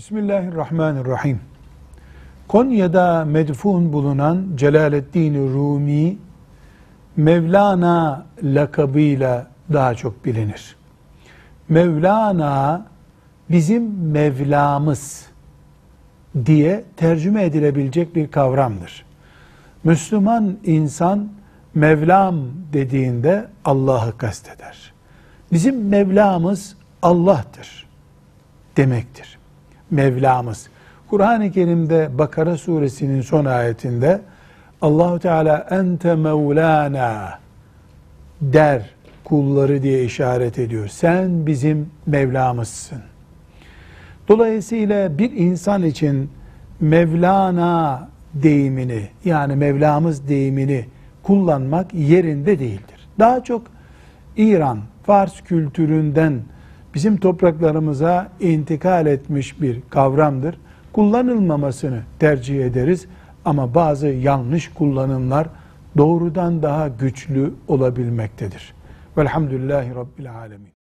Bismillahirrahmanirrahim. Konya'da medfun bulunan Celaleddin Rumi Mevlana lakabıyla daha çok bilinir. Mevlana bizim Mevlamız diye tercüme edilebilecek bir kavramdır. Müslüman insan Mevlam dediğinde Allah'ı kasteder. Bizim Mevlamız Allah'tır demektir. Mevlamız. Kur'an-ı Kerim'de Bakara suresinin son ayetinde Allahu Teala ente mevlana der kulları diye işaret ediyor. Sen bizim Mevlamızsın. Dolayısıyla bir insan için Mevlana deyimini yani Mevlamız deyimini kullanmak yerinde değildir. Daha çok İran, Fars kültüründen bizim topraklarımıza intikal etmiş bir kavramdır. Kullanılmamasını tercih ederiz ama bazı yanlış kullanımlar doğrudan daha güçlü olabilmektedir. Velhamdülillahi Rabbil Alemin.